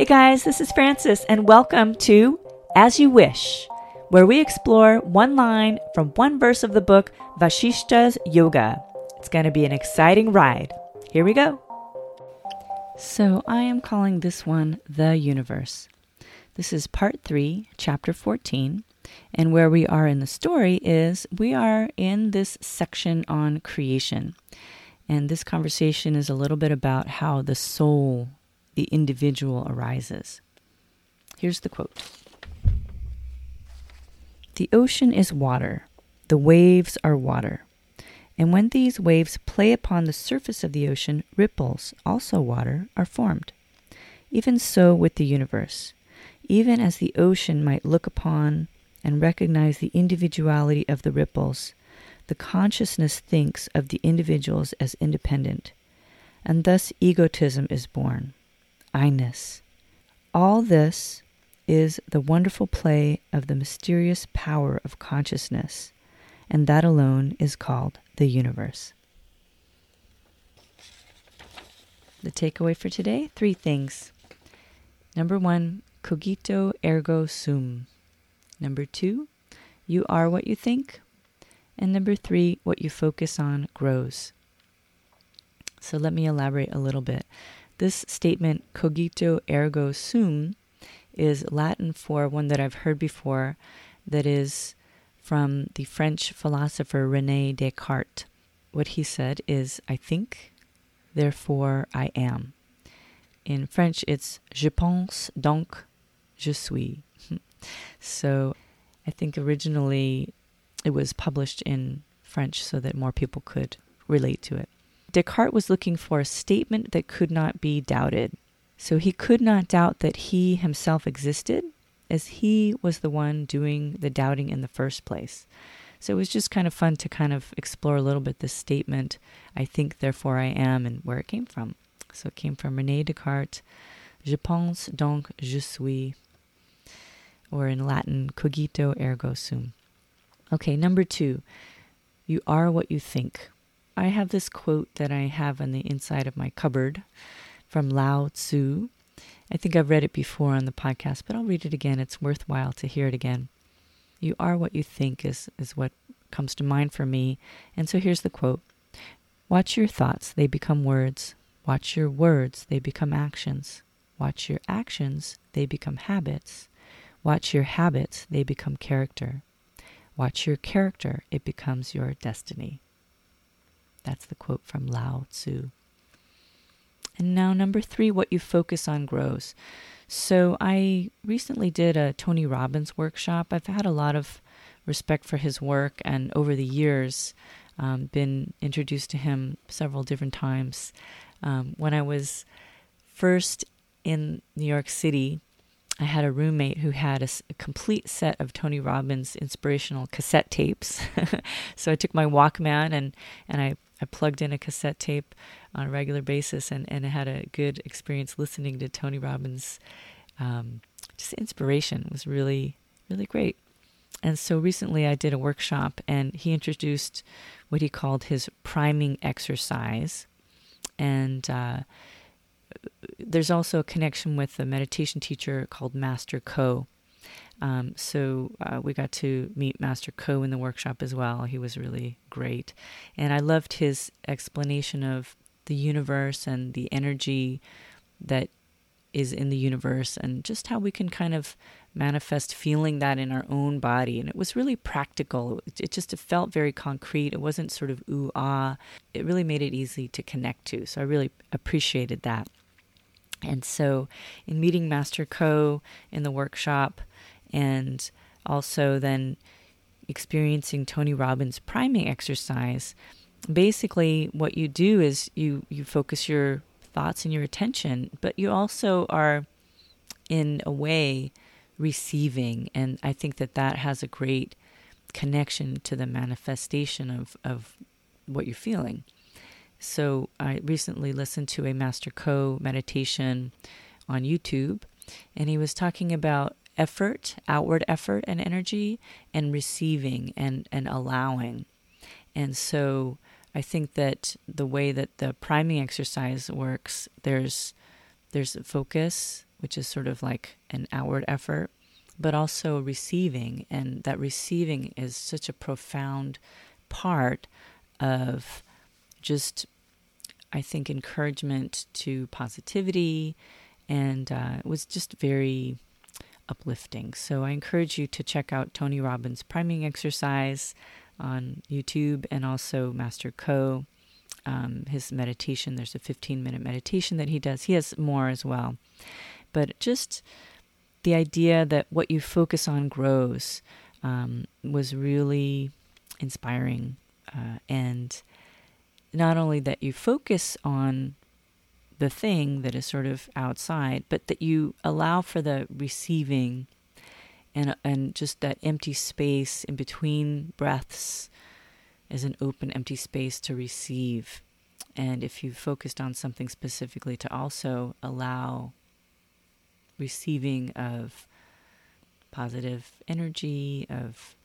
Hey guys, this is Francis, and welcome to As You Wish, where we explore one line from one verse of the book Vashishta's Yoga. It's going to be an exciting ride. Here we go. So, I am calling this one The Universe. This is part 3, chapter 14, and where we are in the story is we are in this section on creation. And this conversation is a little bit about how the soul the individual arises. Here's the quote The ocean is water, the waves are water. And when these waves play upon the surface of the ocean, ripples, also water, are formed. Even so with the universe. Even as the ocean might look upon and recognize the individuality of the ripples, the consciousness thinks of the individuals as independent, and thus egotism is born. I-ness. All this is the wonderful play of the mysterious power of consciousness, and that alone is called the universe. The takeaway for today three things. Number one, cogito ergo sum. Number two, you are what you think. And number three, what you focus on grows. So let me elaborate a little bit. This statement, cogito ergo sum, is Latin for one that I've heard before that is from the French philosopher Rene Descartes. What he said is, I think, therefore I am. In French, it's je pense, donc je suis. so I think originally it was published in French so that more people could relate to it. Descartes was looking for a statement that could not be doubted. So he could not doubt that he himself existed, as he was the one doing the doubting in the first place. So it was just kind of fun to kind of explore a little bit this statement, I think, therefore I am, and where it came from. So it came from Rene Descartes, Je pense donc je suis, or in Latin, cogito ergo sum. Okay, number two, you are what you think. I have this quote that I have on the inside of my cupboard from Lao Tzu. I think I've read it before on the podcast, but I'll read it again. It's worthwhile to hear it again. You are what you think is, is what comes to mind for me. And so here's the quote Watch your thoughts, they become words. Watch your words, they become actions. Watch your actions, they become habits. Watch your habits, they become character. Watch your character, it becomes your destiny. That's the quote from Lao Tzu. And now, number three, what you focus on grows. So, I recently did a Tony Robbins workshop. I've had a lot of respect for his work, and over the years, um, been introduced to him several different times. Um, when I was first in New York City, I had a roommate who had a, a, complete set of Tony Robbins inspirational cassette tapes. so I took my Walkman and, and I I plugged in a cassette tape on a regular basis and, and had a good experience listening to Tony Robbins. Um, just inspiration was really, really great. And so recently I did a workshop and he introduced what he called his priming exercise. And uh, there's also a connection with a meditation teacher called Master Co. Um, so uh, we got to meet Master Co in the workshop as well. He was really great. And I loved his explanation of the universe and the energy that is in the universe and just how we can kind of manifest feeling that in our own body. And it was really practical. It just felt very concrete. It wasn't sort of ooh ah. It really made it easy to connect to. So I really appreciated that. And so in meeting Master Co in the workshop, and also then experiencing Tony Robbins priming exercise, basically what you do is you you focus your thoughts and your attention, but you also are in a way receiving and I think that that has a great connection to the manifestation of of what you're feeling. So I recently listened to a Master Co meditation on YouTube and he was talking about effort, outward effort and energy, and receiving and, and allowing. And so I think that the way that the priming exercise works, there's there's focus, which is sort of like an outward effort, but also receiving. And that receiving is such a profound part of just, I think, encouragement to positivity. And uh, it was just very uplifting. So I encourage you to check out Tony Robbins' priming exercise on YouTube and also Master Co. Um, his meditation. There's a 15 minute meditation that he does. He has more as well. But just the idea that what you focus on grows um, was really inspiring. Uh, and not only that you focus on the thing that is sort of outside, but that you allow for the receiving and and just that empty space in between breaths is an open empty space to receive. And if you focused on something specifically to also allow receiving of positive energy of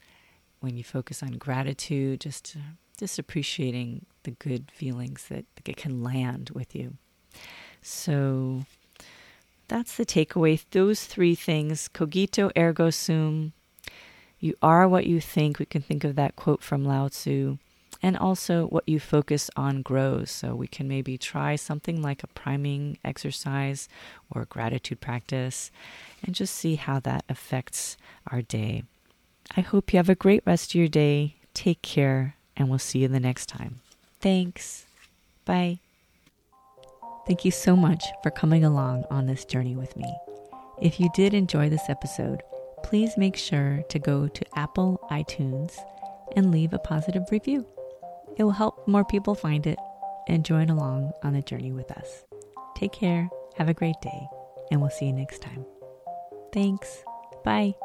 when you focus on gratitude just just appreciating the good feelings that it can land with you so that's the takeaway. Those three things cogito ergo sum. You are what you think. We can think of that quote from Lao Tzu. And also, what you focus on grows. So, we can maybe try something like a priming exercise or gratitude practice and just see how that affects our day. I hope you have a great rest of your day. Take care, and we'll see you the next time. Thanks. Bye. Thank you so much for coming along on this journey with me. If you did enjoy this episode, please make sure to go to Apple iTunes and leave a positive review. It will help more people find it and join along on the journey with us. Take care, have a great day, and we'll see you next time. Thanks. Bye.